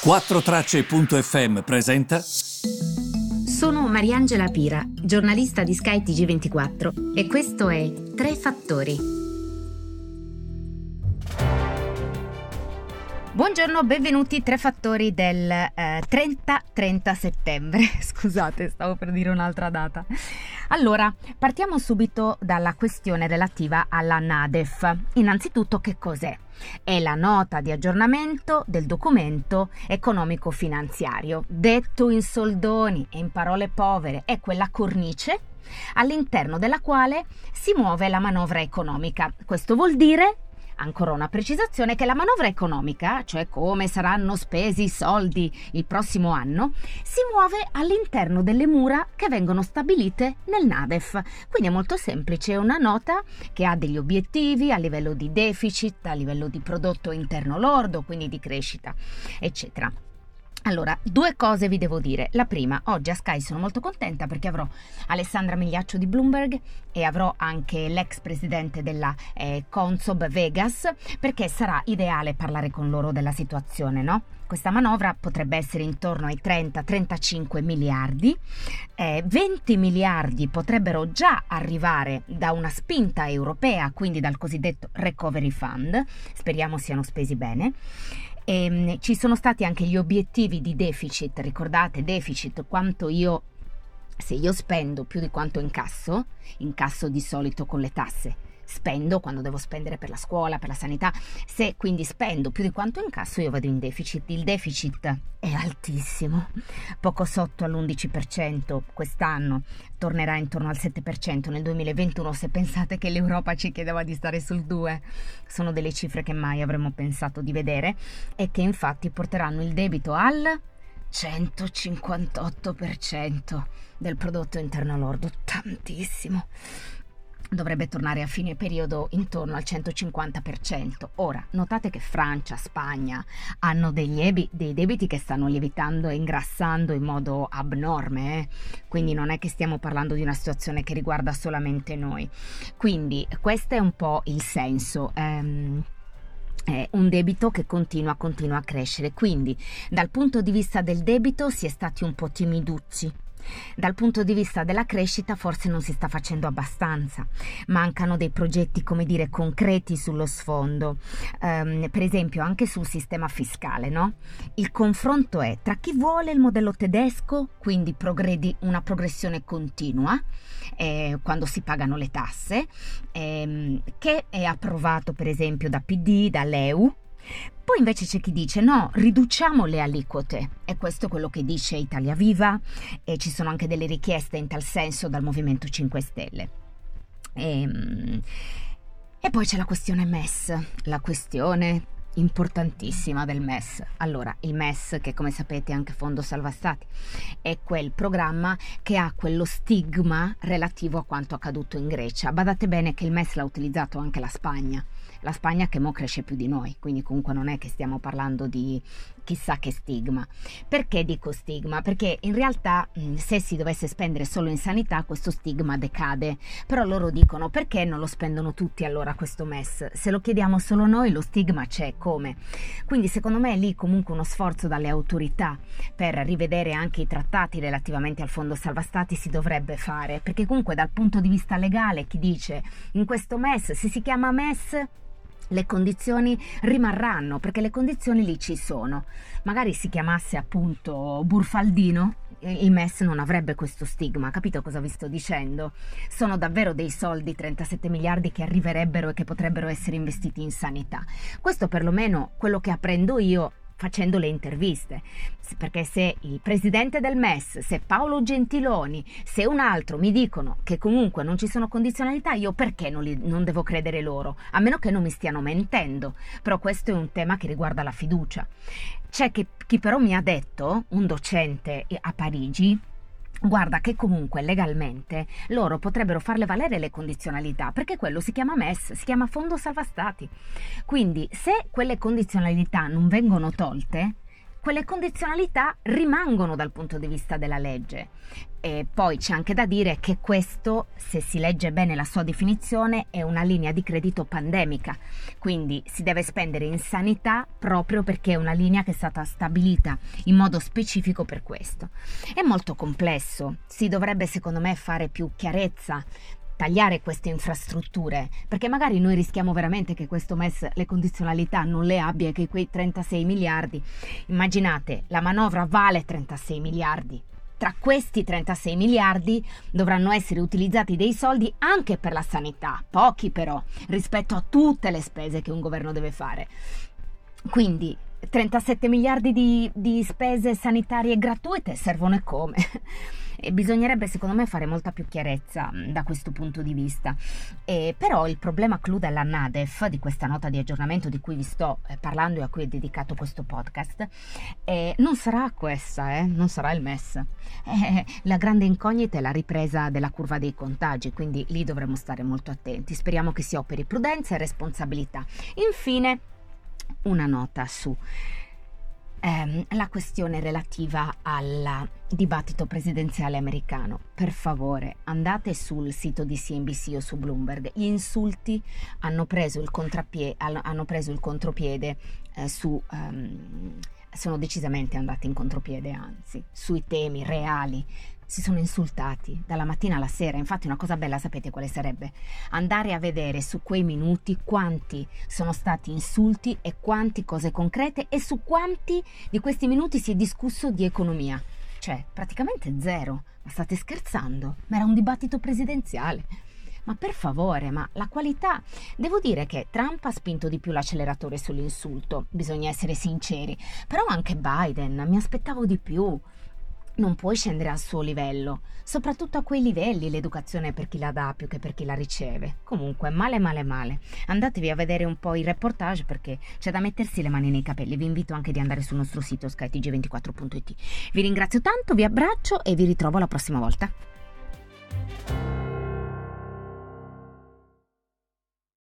4Tracce.fm presenta. Sono Mariangela Pira, giornalista di Sky TG24 e questo è Tre Fattori. Buongiorno, benvenuti tre fattori del eh, 30-30 settembre. Scusate, stavo per dire un'altra data. Allora, partiamo subito dalla questione relativa alla NADEF. Innanzitutto, che cos'è? È la nota di aggiornamento del documento economico-finanziario. Detto in soldoni e in parole povere, è quella cornice all'interno della quale si muove la manovra economica. Questo vuol dire Ancora una precisazione che la manovra economica, cioè come saranno spesi i soldi il prossimo anno, si muove all'interno delle mura che vengono stabilite nel NADEF. Quindi è molto semplice, è una nota che ha degli obiettivi a livello di deficit, a livello di prodotto interno lordo, quindi di crescita, eccetera. Allora, due cose vi devo dire. La prima, oggi a Sky sono molto contenta perché avrò Alessandra Migliaccio di Bloomberg e avrò anche l'ex presidente della eh, Consob Vegas perché sarà ideale parlare con loro della situazione, no? Questa manovra potrebbe essere intorno ai 30-35 miliardi, eh, 20 miliardi potrebbero già arrivare da una spinta europea, quindi dal cosiddetto Recovery Fund, speriamo siano spesi bene. E, ehm, ci sono stati anche gli obiettivi di deficit, ricordate? Deficit quanto io se io spendo più di quanto incasso, incasso di solito con le tasse, spendo quando devo spendere per la scuola, per la sanità, se quindi spendo più di quanto incasso io vado in deficit. Il deficit è altissimo, poco sotto all'11% quest'anno, tornerà intorno al 7% nel 2021 se pensate che l'Europa ci chiedeva di stare sul 2. Sono delle cifre che mai avremmo pensato di vedere e che infatti porteranno il debito al 158% del prodotto interno lordo, tantissimo dovrebbe tornare a fine periodo intorno al 150%. Ora, notate che Francia, Spagna hanno ebi, dei debiti che stanno lievitando e ingrassando in modo abnorme, eh? quindi non è che stiamo parlando di una situazione che riguarda solamente noi. Quindi questo è un po' il senso. Ehm, è un debito che continua, continua a crescere. Quindi, dal punto di vista del debito, si è stati un po' timiducci dal punto di vista della crescita forse non si sta facendo abbastanza, mancano dei progetti, come dire, concreti sullo sfondo, um, per esempio anche sul sistema fiscale, no? Il confronto è tra chi vuole il modello tedesco, quindi progredi una progressione continua, eh, quando si pagano le tasse, ehm, che è approvato per esempio da PD, dall'EU, poi invece c'è chi dice no, riduciamo le aliquote e questo è quello che dice Italia Viva e ci sono anche delle richieste in tal senso dal Movimento 5 Stelle. E, ehm, e poi c'è la questione MES, la questione importantissima del MES. Allora, il MES, che come sapete è anche Fondo Salva Stati, è quel programma che ha quello stigma relativo a quanto accaduto in Grecia. Badate bene che il MES l'ha utilizzato anche la Spagna la Spagna che mo cresce più di noi, quindi comunque non è che stiamo parlando di chissà che stigma. Perché dico stigma? Perché in realtà se si dovesse spendere solo in sanità questo stigma decade, però loro dicono perché non lo spendono tutti allora questo MES? Se lo chiediamo solo noi lo stigma c'è, come? Quindi secondo me è lì comunque uno sforzo dalle autorità per rivedere anche i trattati relativamente al fondo salva stati si dovrebbe fare, perché comunque dal punto di vista legale chi dice in questo MES, se si chiama MES le condizioni rimarranno perché le condizioni lì ci sono. Magari si chiamasse appunto Burfaldino, il MES non avrebbe questo stigma, capito cosa vi sto dicendo? Sono davvero dei soldi, 37 miliardi che arriverebbero e che potrebbero essere investiti in sanità. Questo perlomeno quello che apprendo io facendo le interviste. Perché se il presidente del MES, se Paolo Gentiloni, se un altro mi dicono che comunque non ci sono condizionalità, io perché non, li, non devo credere loro? A meno che non mi stiano mentendo. Però questo è un tema che riguarda la fiducia. C'è chi, chi però mi ha detto, un docente a Parigi, Guarda che comunque legalmente loro potrebbero farle valere le condizionalità, perché quello si chiama MES, si chiama Fondo Salva Stati. Quindi se quelle condizionalità non vengono tolte, quelle condizionalità rimangono dal punto di vista della legge. E poi c'è anche da dire che questo, se si legge bene la sua definizione, è una linea di credito pandemica, quindi si deve spendere in sanità proprio perché è una linea che è stata stabilita in modo specifico per questo. È molto complesso, si dovrebbe secondo me fare più chiarezza tagliare queste infrastrutture, perché magari noi rischiamo veramente che questo MES le condizionalità non le abbia e che quei 36 miliardi, immaginate, la manovra vale 36 miliardi. Tra questi 36 miliardi dovranno essere utilizzati dei soldi anche per la sanità, pochi però, rispetto a tutte le spese che un governo deve fare. Quindi 37 miliardi di, di spese sanitarie gratuite servono e come? E bisognerebbe secondo me fare molta più chiarezza mm, da questo punto di vista. E, però il problema clou della NADEF, di questa nota di aggiornamento di cui vi sto eh, parlando e a cui è dedicato questo podcast, eh, non sarà questa, eh, non sarà il MES. Eh, la grande incognita è la ripresa della curva dei contagi, quindi lì dovremo stare molto attenti. Speriamo che si operi prudenza e responsabilità. Infine, una nota su ehm, la questione relativa al dibattito presidenziale americano. Per favore, andate sul sito di CNBC o su Bloomberg. Gli insulti hanno preso il, hanno preso il contropiede eh, su... Um, sono decisamente andati in contropiede, anzi, sui temi reali si sono insultati dalla mattina alla sera. Infatti una cosa bella sapete quale sarebbe? Andare a vedere su quei minuti quanti sono stati insulti e quanti cose concrete e su quanti di questi minuti si è discusso di economia. Cioè, praticamente zero. Ma state scherzando? Ma era un dibattito presidenziale. Ma per favore, ma la qualità... Devo dire che Trump ha spinto di più l'acceleratore sull'insulto, bisogna essere sinceri, però anche Biden, mi aspettavo di più non puoi scendere al suo livello, soprattutto a quei livelli l'educazione è per chi la dà più che per chi la riceve. Comunque, male male male. Andatevi a vedere un po' i reportage perché c'è da mettersi le mani nei capelli. Vi invito anche di andare sul nostro sito skytg24.it. Vi ringrazio tanto, vi abbraccio e vi ritrovo la prossima volta.